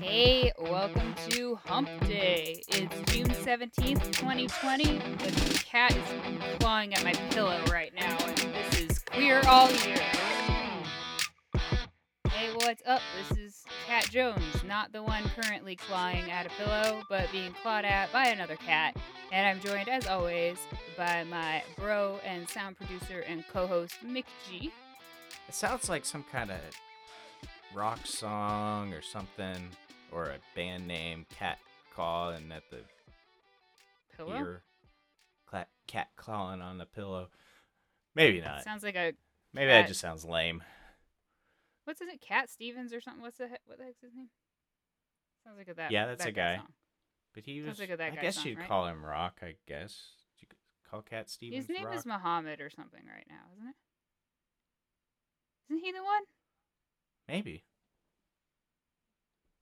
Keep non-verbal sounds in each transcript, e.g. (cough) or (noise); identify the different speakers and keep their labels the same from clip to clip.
Speaker 1: Hey, welcome to Hump Day. It's June 17th, 2020. The cat is clawing at my pillow right now, and this is Queer All Year. Hey, what's up? This is Cat Jones, not the one currently clawing at a pillow, but being clawed at by another cat. And I'm joined, as always, by my bro and sound producer and co host, Mick G.
Speaker 2: It sounds like some kind of rock song or something, or a band name, Cat Clawing at the
Speaker 1: Pillow?
Speaker 2: ear, cat clawing on the pillow. Maybe not.
Speaker 1: Sounds like a.
Speaker 2: Maybe that just sounds lame.
Speaker 1: What's his name? Cat Stevens or something? What's the he- what the heck's his name? Sounds like a that.
Speaker 2: Yeah, that's
Speaker 1: that
Speaker 2: a guy.
Speaker 1: Song.
Speaker 2: But he was.
Speaker 1: like a that
Speaker 2: I guess
Speaker 1: song,
Speaker 2: you'd
Speaker 1: right?
Speaker 2: call him Rock. I guess you could call Cat Stevens.
Speaker 1: His name
Speaker 2: Rock.
Speaker 1: is Muhammad or something right now, isn't it? Isn't he the one?
Speaker 2: Maybe.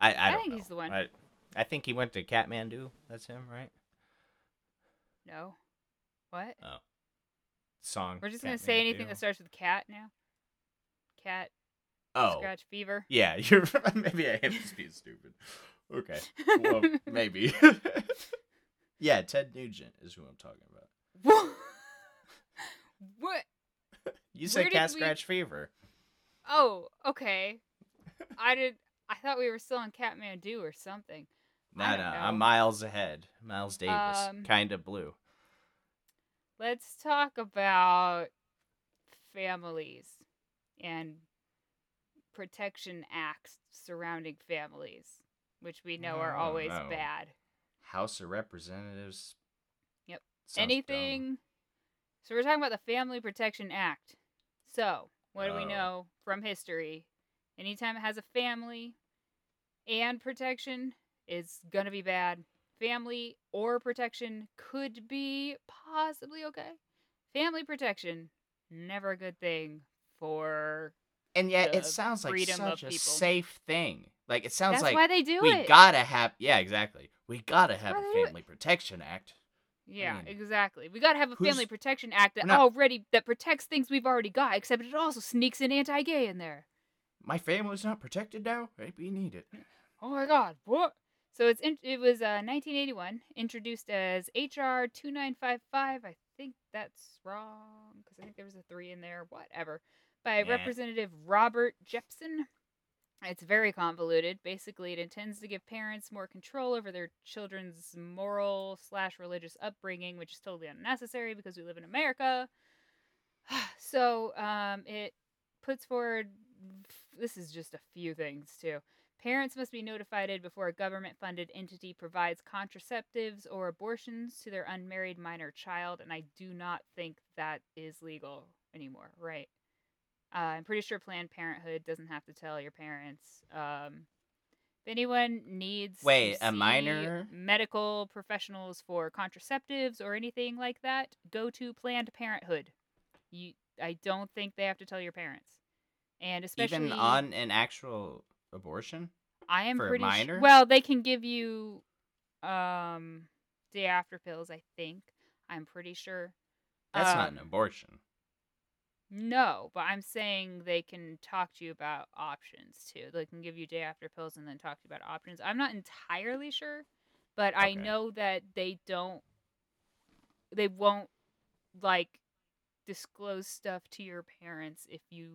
Speaker 2: I I,
Speaker 1: I
Speaker 2: don't
Speaker 1: think
Speaker 2: know.
Speaker 1: he's the one.
Speaker 2: I, I think he went to Kathmandu. That's him, right?
Speaker 1: No. What? Oh.
Speaker 2: Song.
Speaker 1: We're just gonna say anything that starts with cat now. Cat
Speaker 2: Oh,
Speaker 1: scratch fever.
Speaker 2: yeah. (laughs) You're maybe I am just being stupid. Okay. Well, (laughs) maybe. (laughs) yeah, Ted Nugent is who I'm talking about.
Speaker 1: What? what?
Speaker 2: You said cat
Speaker 1: we-
Speaker 2: scratch fever.
Speaker 1: Oh, okay. I did. I thought we were still on Catmandu or something.
Speaker 2: No, no,
Speaker 1: know.
Speaker 2: I'm miles ahead. Miles Davis,
Speaker 1: Um,
Speaker 2: kind of blue.
Speaker 1: Let's talk about families and protection acts surrounding families, which we know are
Speaker 2: Oh,
Speaker 1: always
Speaker 2: no.
Speaker 1: bad.
Speaker 2: House of Representatives.
Speaker 1: Yep.
Speaker 2: Sounds dumb.
Speaker 1: Anything. So we're talking about the Family Protection Act. So, what do we
Speaker 2: Oh.
Speaker 1: know from history? Anytime it has a family and protection is going to be bad. Family or protection could be possibly okay. Family protection, never a good thing for.
Speaker 2: And yet it sounds like such a
Speaker 1: people.
Speaker 2: safe thing. Like it sounds
Speaker 1: That's
Speaker 2: like
Speaker 1: why they do
Speaker 2: we
Speaker 1: it.
Speaker 2: gotta have. Yeah, exactly. We gotta have a
Speaker 1: they do it.
Speaker 2: Family Protection Act.
Speaker 1: Yeah,
Speaker 2: mean,
Speaker 1: exactly. We got to have a Family Protection Act that
Speaker 2: not-
Speaker 1: already that protects things we've already got, except it also sneaks in anti-gay in there.
Speaker 2: My family's not protected now. Maybe we need it.
Speaker 1: Oh my God! What? So it's in, it was uh, 1981, introduced as HR 2955. I think that's wrong because I think there was a three in there. Whatever. By
Speaker 2: Yeah.
Speaker 1: Representative Robert Jepsen. It's very convoluted. Basically, it intends to give parents more control over their children's moral slash religious upbringing, which is totally unnecessary because we live in America. (sighs) So um, it puts forward. This is just a few things too. Parents must be notified before a government funded entity provides contraceptives or abortions to their unmarried minor child, and I do not think that is legal anymore, right? Uh, I'm pretty sure Planned Parenthood doesn't have to tell your parents. Um, if anyone needs
Speaker 2: Wait, a minor?
Speaker 1: medical professionals for contraceptives or anything like that, go to Planned Parenthood. You, I don't think they have to tell your parents, and especially
Speaker 2: Even on an actual abortion.
Speaker 1: I am
Speaker 2: for
Speaker 1: pretty
Speaker 2: minor?
Speaker 1: well, they can give you um day after pills, I think. I'm pretty sure.
Speaker 2: That's not an
Speaker 1: Um,
Speaker 2: abortion.
Speaker 1: No, but I'm saying they can talk to you about options too. They can give you day after pills and then talk to you about options. I'm not entirely sure, but I know that they don't they won't like disclose stuff to your parents if you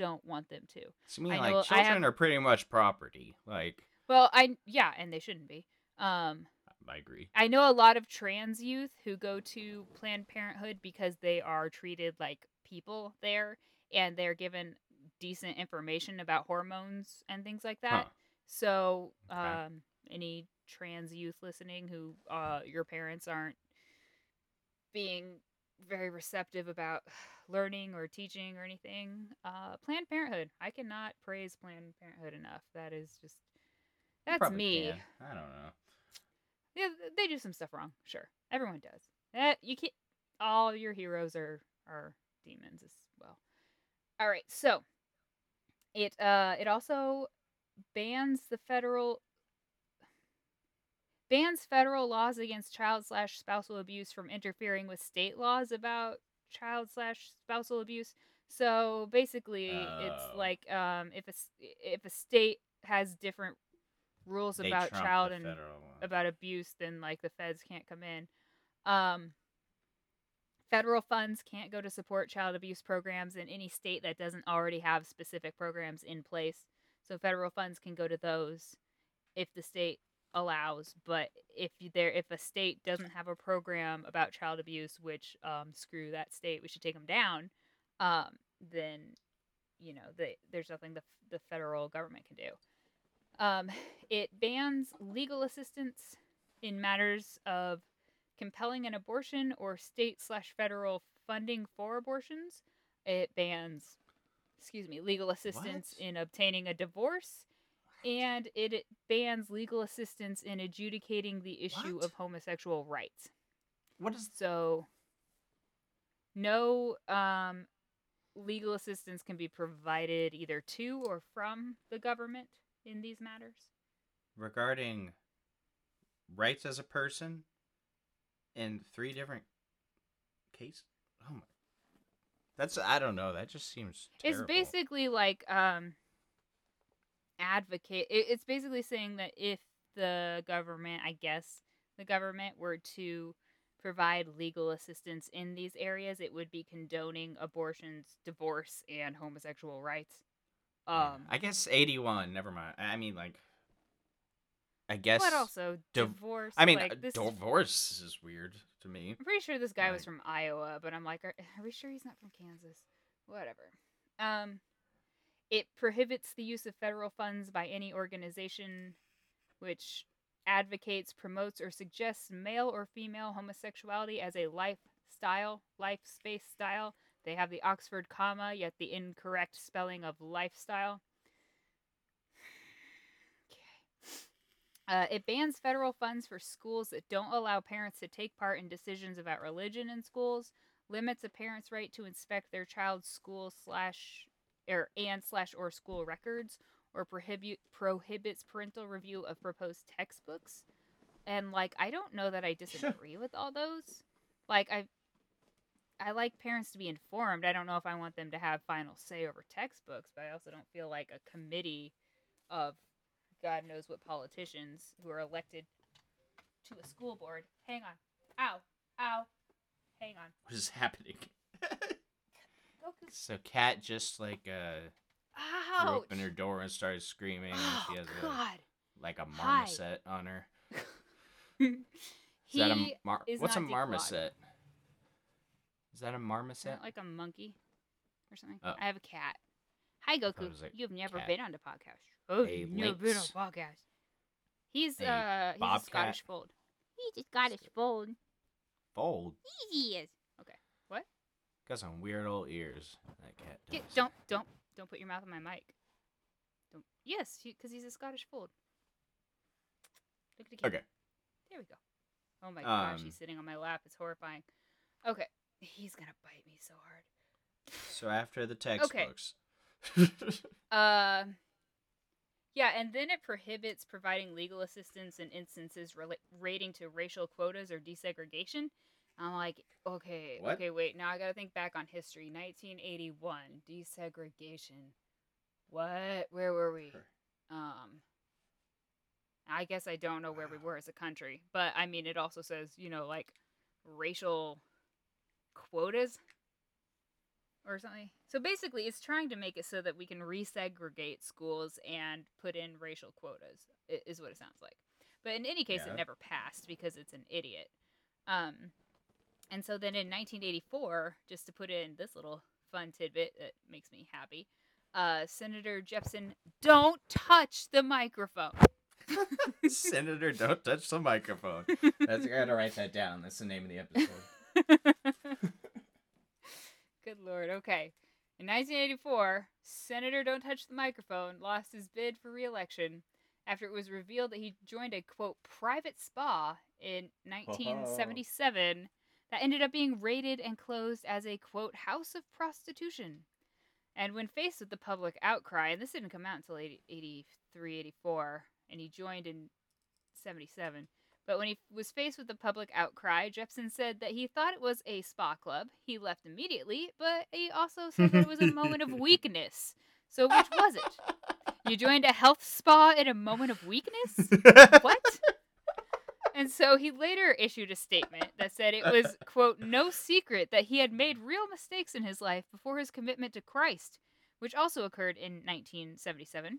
Speaker 1: don't want them to.
Speaker 2: So, I mean,
Speaker 1: I
Speaker 2: like
Speaker 1: know-
Speaker 2: children
Speaker 1: have-
Speaker 2: are pretty much property. Like,
Speaker 1: Well, I yeah, and they shouldn't be. Um
Speaker 2: I agree.
Speaker 1: I know a lot of trans youth who go to Planned Parenthood because they are treated like people there and they're given decent information about hormones and things like that.
Speaker 2: Huh.
Speaker 1: So,
Speaker 2: Okay.
Speaker 1: um, any trans youth listening who uh, your parents aren't being very receptive about (sighs) learning or teaching or anything, uh, Planned Parenthood. I cannot praise Planned Parenthood enough. That is just that's me.
Speaker 2: can. I don't know.
Speaker 1: Yeah, they do some stuff wrong. Sure, everyone does. Eh, you can't. All your heroes are are demons as well. All right, so it uh it also bans the federal bans federal laws against child slash spousal abuse from interfering with state laws about child slash spousal abuse. So basically, it's
Speaker 2: Oh.
Speaker 1: like um if a if a state has different rules
Speaker 2: They
Speaker 1: about child and about abuse, then like the feds can't come in. Um, federal funds can't go to support child abuse programs in any state that doesn't already have specific programs in place. So federal funds can go to those if the state allows, but if you- there if a state doesn't have a program about child abuse, which um, screw that state, we should take them down. Um, then you know the, there's nothing the the federal government can do. Um, (sighs) it bans legal assistance in matters of compelling an abortion or state slash federal funding for abortions. It bans, excuse me, legal assistance
Speaker 2: What?
Speaker 1: in obtaining a divorce, and it, bans legal assistance in adjudicating the issue
Speaker 2: What?
Speaker 1: of homosexual rights.
Speaker 2: What is
Speaker 1: So, no um, legal assistance can be provided either to or from the government in these matters.
Speaker 2: regarding rights as a person in three different cases? Oh my. That's I don't know. That just seems terrible.
Speaker 1: It's basically like um, advocate. It, it's basically saying that if the government, I guess, the government were to provide legal assistance in these areas, it would be condoning abortions, divorce, and homosexual rights. Um,
Speaker 2: I guess 81, never mind. I mean like I guess
Speaker 1: but also
Speaker 2: div-
Speaker 1: divorce.
Speaker 2: I mean
Speaker 1: like,
Speaker 2: uh,
Speaker 1: this
Speaker 2: divorce is weird to me.
Speaker 1: I'm pretty sure this guy was from Iowa, but I'm like, are, are we sure he's not from Kansas? Whatever. Um, it prohibits the use of federal funds by any organization which advocates, promotes, or suggests male or female homosexuality as a lifestyle, life space style. They have the Oxford comma, yet the incorrect spelling of lifestyle. (sighs) Uh, it bans federal funds for schools that don't allow parents to take part in decisions about religion in schools. Limits a parent's right to inspect their child's school slash or and slash or school records, or prohibit prohibits parental review of proposed textbooks. And like, I don't know that I disagree with all those. Like, I I like parents to be informed. I don't know if I want them to have final say over textbooks, but I also don't feel like a committee of God knows what politicians who are elected to a school board. Hang on. Ow. Ow. Hang on.
Speaker 2: What is happening?
Speaker 1: Goku.
Speaker 2: so Kat just like uh threw open her door and started screaming and
Speaker 1: Oh,
Speaker 2: she has a,
Speaker 1: God.
Speaker 2: like a
Speaker 1: Hi.
Speaker 2: marmoset on her.
Speaker 1: he (laughs)
Speaker 2: Is that a mar-
Speaker 1: is
Speaker 2: what's a marmoset? Is that a marmoset?
Speaker 1: that like a monkey or something.
Speaker 2: Oh.
Speaker 1: I have a cat. Hi, Goku.
Speaker 2: it
Speaker 1: You've never
Speaker 2: cat.
Speaker 1: been on the podcast. Oh,
Speaker 2: A
Speaker 1: you've never been on a podcast. He's
Speaker 2: A
Speaker 1: uh, he's a
Speaker 2: bobcat.
Speaker 1: Scottish fold. He's a Scottish fold.
Speaker 2: Fold.
Speaker 1: He is.
Speaker 2: Got some weird old ears. That cat does.
Speaker 1: Get, don't don't don't put your mouth on my mic. Don't. Yes, because he's a Scottish fold. Look at the.
Speaker 2: Okay.
Speaker 1: There we go. Oh my gosh,
Speaker 2: Um,
Speaker 1: he's sitting on my lap. It's horrifying. Okay, he's gonna bite me so hard.
Speaker 2: So after the textbooks.
Speaker 1: Uh, (laughs) yeah, and then it prohibits providing legal assistance in instances rela- relating to racial quotas or desegregation. I'm like, okay,
Speaker 2: What?
Speaker 1: okay, wait. Now I gotta think back on history. 1981, desegregation. What? Where were we? Um, I guess I don't know where we were as a country, but I mean, it also says, you know, like racial quotas or something. So basically, it's trying to make it so that we can resegregate schools and put in racial quotas, is what it sounds like. But in any case,
Speaker 2: Yeah.
Speaker 1: it never passed because it's an idiot. Um, and so then in 1984, just to put in this little fun tidbit that makes me happy, uh, Senator Jepsen, don't touch the microphone. (laughs)
Speaker 2: Senator, don't touch the microphone. (laughs) That's I gotta write that down. That's the name of the episode. (laughs)
Speaker 1: Good lord. Okay. In 1984, Senator Don't Touch the Microphone lost his bid for re-election after it was revealed that he joined a quote private spa in 1977 that ended up being raided and closed as a quote house of prostitution. And when faced with the public outcry, and this didn't come out until 80, 83, 84, and he joined in 77. But when he was faced with the public outcry, Jepsen said that he thought it was a spa club. He left immediately, but he also said that it was a moment of weakness. So which was it? You joined a health spa in a moment of weakness? (laughs) What? And so he later issued a statement that said it was, (laughs) quote, no secret that he had made real mistakes in his life before his commitment to Christ, which also occurred in 1977.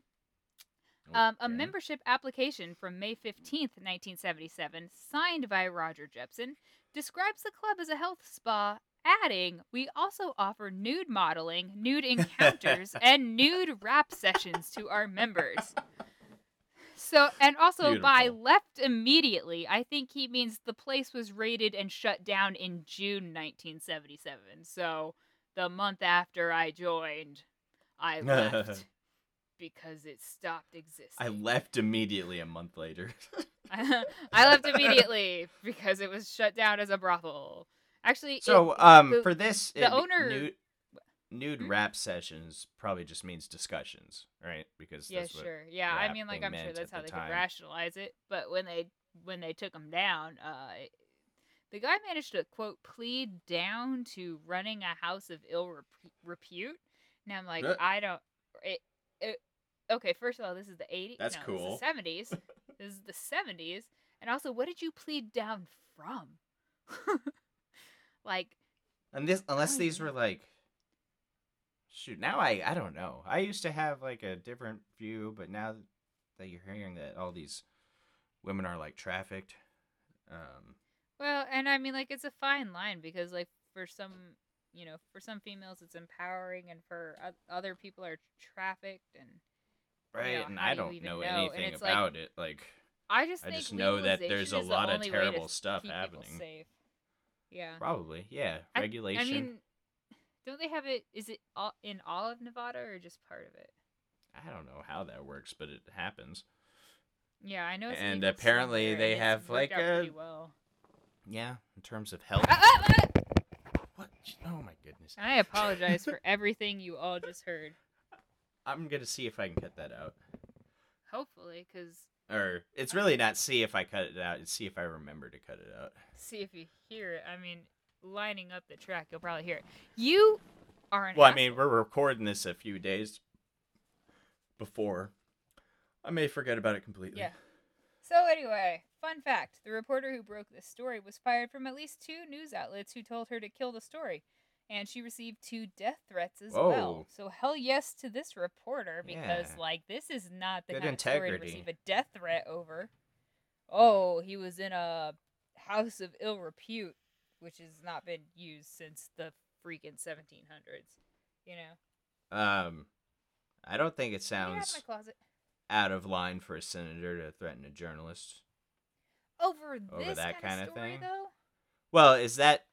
Speaker 1: Um, a membership application from May 15th, 1977, signed by Roger Jepsen, describes the club as a health spa, adding, We also offer nude modeling, nude (laughs) encounters, and nude rap sessions to our members. (laughs) So, and also by left immediately, I think he means the place was raided and shut down in June 1977. So, the month after I joined, I (laughs) left because it stopped existing.
Speaker 2: I left immediately a month later. (laughs)
Speaker 1: I left immediately (laughs) because it was shut down as a brothel. Actually, it-
Speaker 2: so, um,
Speaker 1: the-
Speaker 2: for this,
Speaker 1: the
Speaker 2: it-
Speaker 1: owner-
Speaker 2: nude, nude
Speaker 1: Hmm?
Speaker 2: rap sessions probably just means discussions, right? Because
Speaker 1: yeah,
Speaker 2: that's what
Speaker 1: sure, yeah. I mean, like I'm sure that's how
Speaker 2: the
Speaker 1: they
Speaker 2: time.
Speaker 1: could rationalize it. But when they when they took him down, uh, the guy managed to quote plead down to running a house of ill rep- repute. Now I'm like,
Speaker 2: Uh.
Speaker 1: I don't. It, it, okay, first of all, this is the 80s.
Speaker 2: That's
Speaker 1: no,
Speaker 2: cool.
Speaker 1: The 70s. this is the 70s. (laughs) And also, what did you plead down from? (laughs) like,
Speaker 2: And this, unless these were like, shoot, now I, I don't know. I used to have like a different view, but now that you're hearing that all these women are like trafficked, um,
Speaker 1: Well, and I mean, like, it's a fine line because, like, for some, you know, for some females, it's empowering, and for other people are trafficked. And
Speaker 2: right?
Speaker 1: know,
Speaker 2: and I
Speaker 1: do
Speaker 2: don't know
Speaker 1: know?
Speaker 2: Anything
Speaker 1: it's like-
Speaker 2: about it. Like,
Speaker 1: I just
Speaker 2: I just know that there's a lot of
Speaker 1: only way to
Speaker 2: terrible stuff happening.
Speaker 1: Yeah.
Speaker 2: probably, yeah,
Speaker 1: I-
Speaker 2: regulation.
Speaker 1: I mean, don't they have it? Is it all, in all of Nevada or just part of it?
Speaker 2: I don't know how that works, but it happens.
Speaker 1: Yeah, I know. It's
Speaker 2: And apparently they
Speaker 1: and
Speaker 2: have, like, a-
Speaker 1: well.
Speaker 2: Yeah, in terms of health.
Speaker 1: Ah, ah, ah!
Speaker 2: What? Oh my goodness.
Speaker 1: I apologize for everything you all just heard. (laughs)
Speaker 2: I'm gonna see if I can cut that out.
Speaker 1: Hopefully, because
Speaker 2: Or it's really not see if I cut it out. It's see if I remember to cut it out.
Speaker 1: see if you hear it. I mean, lining up the track, you'll probably hear it. You are an
Speaker 2: Well, I mean, we're recording this a few days before. I may forget about it completely.
Speaker 1: Yeah. So anyway, fun fact: the reporter who broke this story was fired from at least two news outlets who told her to kill the story, and she received two death threats as
Speaker 2: Whoa.
Speaker 1: well. So hell yes to this reporter because
Speaker 2: Yeah.
Speaker 1: like this is not the
Speaker 2: Good
Speaker 1: kind of story to
Speaker 2: integrity.
Speaker 1: receive a death threat over. Oh, he was in a house of ill repute, which has not been used since the freaking 1700s. You know.
Speaker 2: Um, I don't think it sounds
Speaker 1: closet.
Speaker 2: out of line for a senator to threaten a journalist.
Speaker 1: Over this
Speaker 2: that
Speaker 1: kind of story,
Speaker 2: thing?
Speaker 1: though.
Speaker 2: Well, is that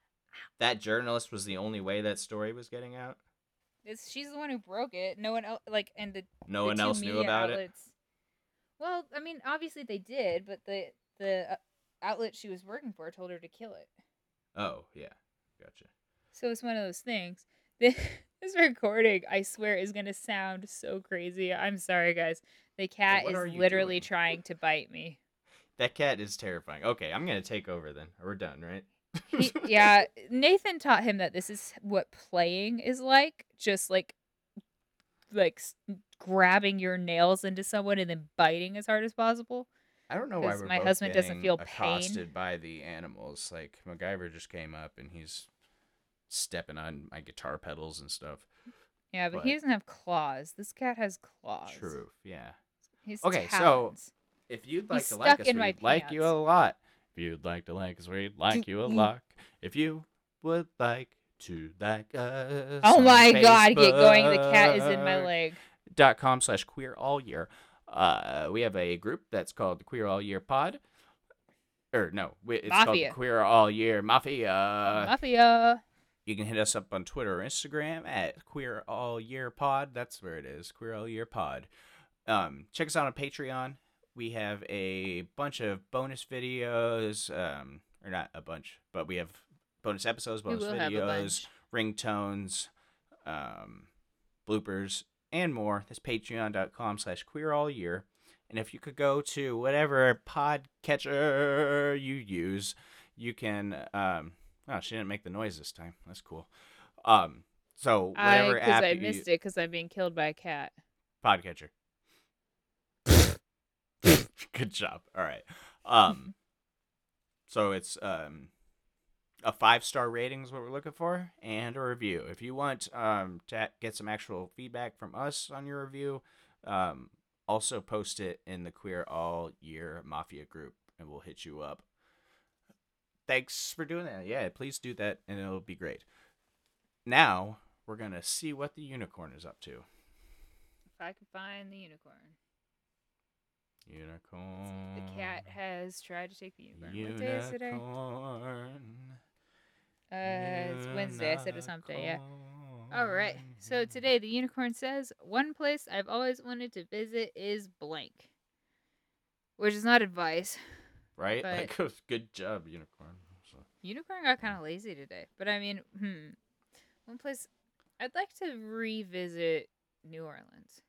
Speaker 2: that journalist was the only way that story was getting out?
Speaker 1: It's she's the one who broke it. No one else, like, and the
Speaker 2: No
Speaker 1: the
Speaker 2: one else knew about it.
Speaker 1: Well, I mean, obviously they did, but the the uh, outlet she was working for told her to kill it.
Speaker 2: Oh, yeah. Gotcha.
Speaker 1: So it's one of those things. (laughs) This recording, I swear, is gonna sound so crazy. I'm sorry, guys. The cat
Speaker 2: what
Speaker 1: is literally
Speaker 2: doing?
Speaker 1: trying to bite me. (laughs)
Speaker 2: That cat is terrifying. Okay, I'm gonna take over then. We're done, right?
Speaker 1: He, (laughs) yeah, Nathan taught him that this is what playing is like. Just like, like grabbing your nails into someone and then biting as hard as possible.
Speaker 2: I don't know why we're
Speaker 1: my
Speaker 2: both
Speaker 1: husband doesn't feel pain.
Speaker 2: accosted by the animals. Like MacGyver just came up and he's stepping on my guitar pedals and stuff.
Speaker 1: Yeah, but,
Speaker 2: But-
Speaker 1: he doesn't have claws. This cat has claws.
Speaker 2: True. Yeah.
Speaker 1: His
Speaker 2: Okay, so- If you'd like
Speaker 1: He's
Speaker 2: to like us, we'd like you a lot. If you'd like to like us, we'd like you a lot. If you would like to like us.
Speaker 1: Oh my god, get going. The cat is in my leg.
Speaker 2: dot com slash queer all year. Uh, we have a group that's called Queer All Year Pod. Or no, it's called
Speaker 1: Mafia.
Speaker 2: the Queer All Year Mafia.
Speaker 1: Mafia.
Speaker 2: You can hit us up on Twitter or Instagram at Queer All Year Pod. That's where it is, Queer All Year Pod. Um, check us out on Patreon. We have a bunch of bonus videos, um, or not a bunch, but we have bonus episodes, bonus
Speaker 1: will have a
Speaker 2: videos,
Speaker 1: bunch.
Speaker 2: ringtones, um, bloopers, and more. That's patreon.com slash queer all year. And if you could go to whatever podcatcher you use, you can. Um, oh, she didn't make the noise this time. That's cool. Um, so
Speaker 1: I
Speaker 2: whatever
Speaker 1: because
Speaker 2: app
Speaker 1: I
Speaker 2: you
Speaker 1: missed it because I'm being killed by a cat.
Speaker 2: podcatcher. (laughs) Good job. All right. Um, (laughs) so it's um, a five star rating is what we're looking for, and a review. If you want um to get some actual feedback from us on your review, um, also post it in the Queer All Year Mafia group, and we'll hit you up. Thanks for doing that. Yeah, please do that, and it'll be great. Now we're gonna see what the unicorn is up to.
Speaker 1: If I can find the unicorn.
Speaker 2: Unicorn.
Speaker 1: The cat has tried to take the unicorn. What day is today?
Speaker 2: Unicorn.
Speaker 1: Uh, it's Wednesday. I said it was hump day. Yeah. All right. So today the unicorn says one place I've always wanted to visit is blank, which is not advice.
Speaker 2: Right? Like, (laughs) good job, unicorn. So-
Speaker 1: Unicorn got kind of lazy today, but I mean, hmm, one place I'd like to revisit New Orleans.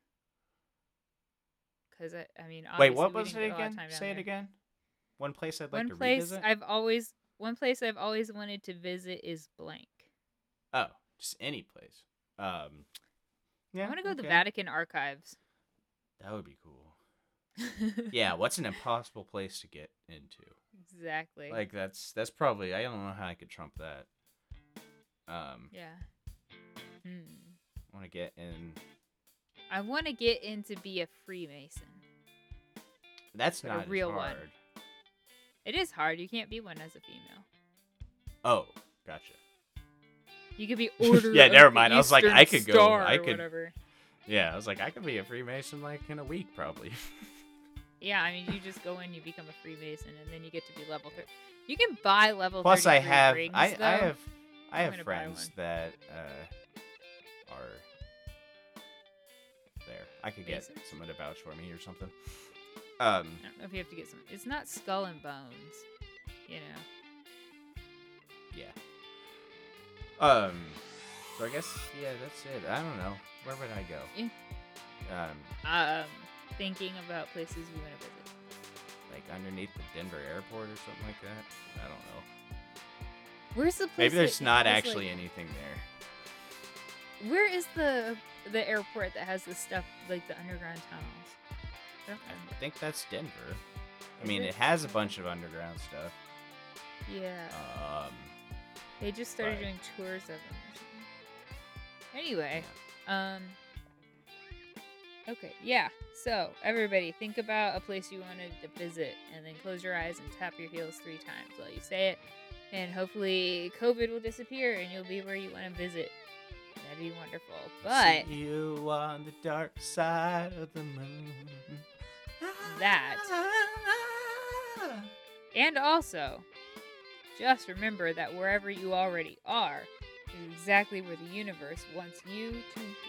Speaker 1: Cause I, I mean,
Speaker 2: Wait, what was it
Speaker 1: get a lot of
Speaker 2: again? Say it
Speaker 1: there.
Speaker 2: again. One place I'd like
Speaker 1: One
Speaker 2: to
Speaker 1: place
Speaker 2: revisit.
Speaker 1: I've always, one place I've always wanted to visit is blank.
Speaker 2: Oh, just any place. Um, yeah.
Speaker 1: I want to go to the. Vatican archives.
Speaker 2: That would be cool. (laughs) Yeah. What's an impossible place to get into?
Speaker 1: exactly.
Speaker 2: Like that's that's probably I don't know how I could trump that. Um,
Speaker 1: yeah. Hmm.
Speaker 2: I want to get in.
Speaker 1: I want to get in to be a Freemason.
Speaker 2: That's
Speaker 1: But a
Speaker 2: not as
Speaker 1: real one. It is hard. You can't be one as a female.
Speaker 2: Oh, gotcha.
Speaker 1: You could be (laughs) order.
Speaker 2: Yeah, never mind. I was like, I could go- I could-
Speaker 1: Whatever.
Speaker 2: Yeah, I was like, I could be a Freemason like in a week probably. (laughs)
Speaker 1: Yeah, I mean, you just go in, you become a Freemason, and then you get to be level three. You can buy level.
Speaker 2: Plus, I have
Speaker 1: rings,
Speaker 2: I,
Speaker 1: though.
Speaker 2: I have I
Speaker 1: I'm
Speaker 2: have friends that uh, are there. I could get someone to vouch for me or something. Um,
Speaker 1: I don't know if you have to get some. It's not skull and bones, you know.
Speaker 2: yeah. Um, so I guess yeah, that's it. I don't know. Where would I go?
Speaker 1: Yeah.
Speaker 2: Um,
Speaker 1: Um, thinking about places we want to visit.
Speaker 2: like underneath the Denver airport or something like that. I don't know.
Speaker 1: Where's the place?
Speaker 2: Maybe there's not actually
Speaker 1: like-
Speaker 2: anything there.
Speaker 1: where is the the airport that has the stuff like the underground tunnels? I
Speaker 2: think that's Denver. I mean,
Speaker 1: it?
Speaker 2: it has a bunch of underground stuff.
Speaker 1: Yeah,
Speaker 2: Um,
Speaker 1: they just started
Speaker 2: but-
Speaker 1: doing tours of them. Anyway, um, okay, yeah. So everybody, think about a place you wanted to visit, and then close your eyes and tap your heels three times while you say it, and hopefully COVID will disappear and you'll be where you want to visit. That'd be wonderful. But
Speaker 2: See you on the dark side of the moon.
Speaker 1: That. And also, just remember that wherever you already are is exactly where the universe wants you to be.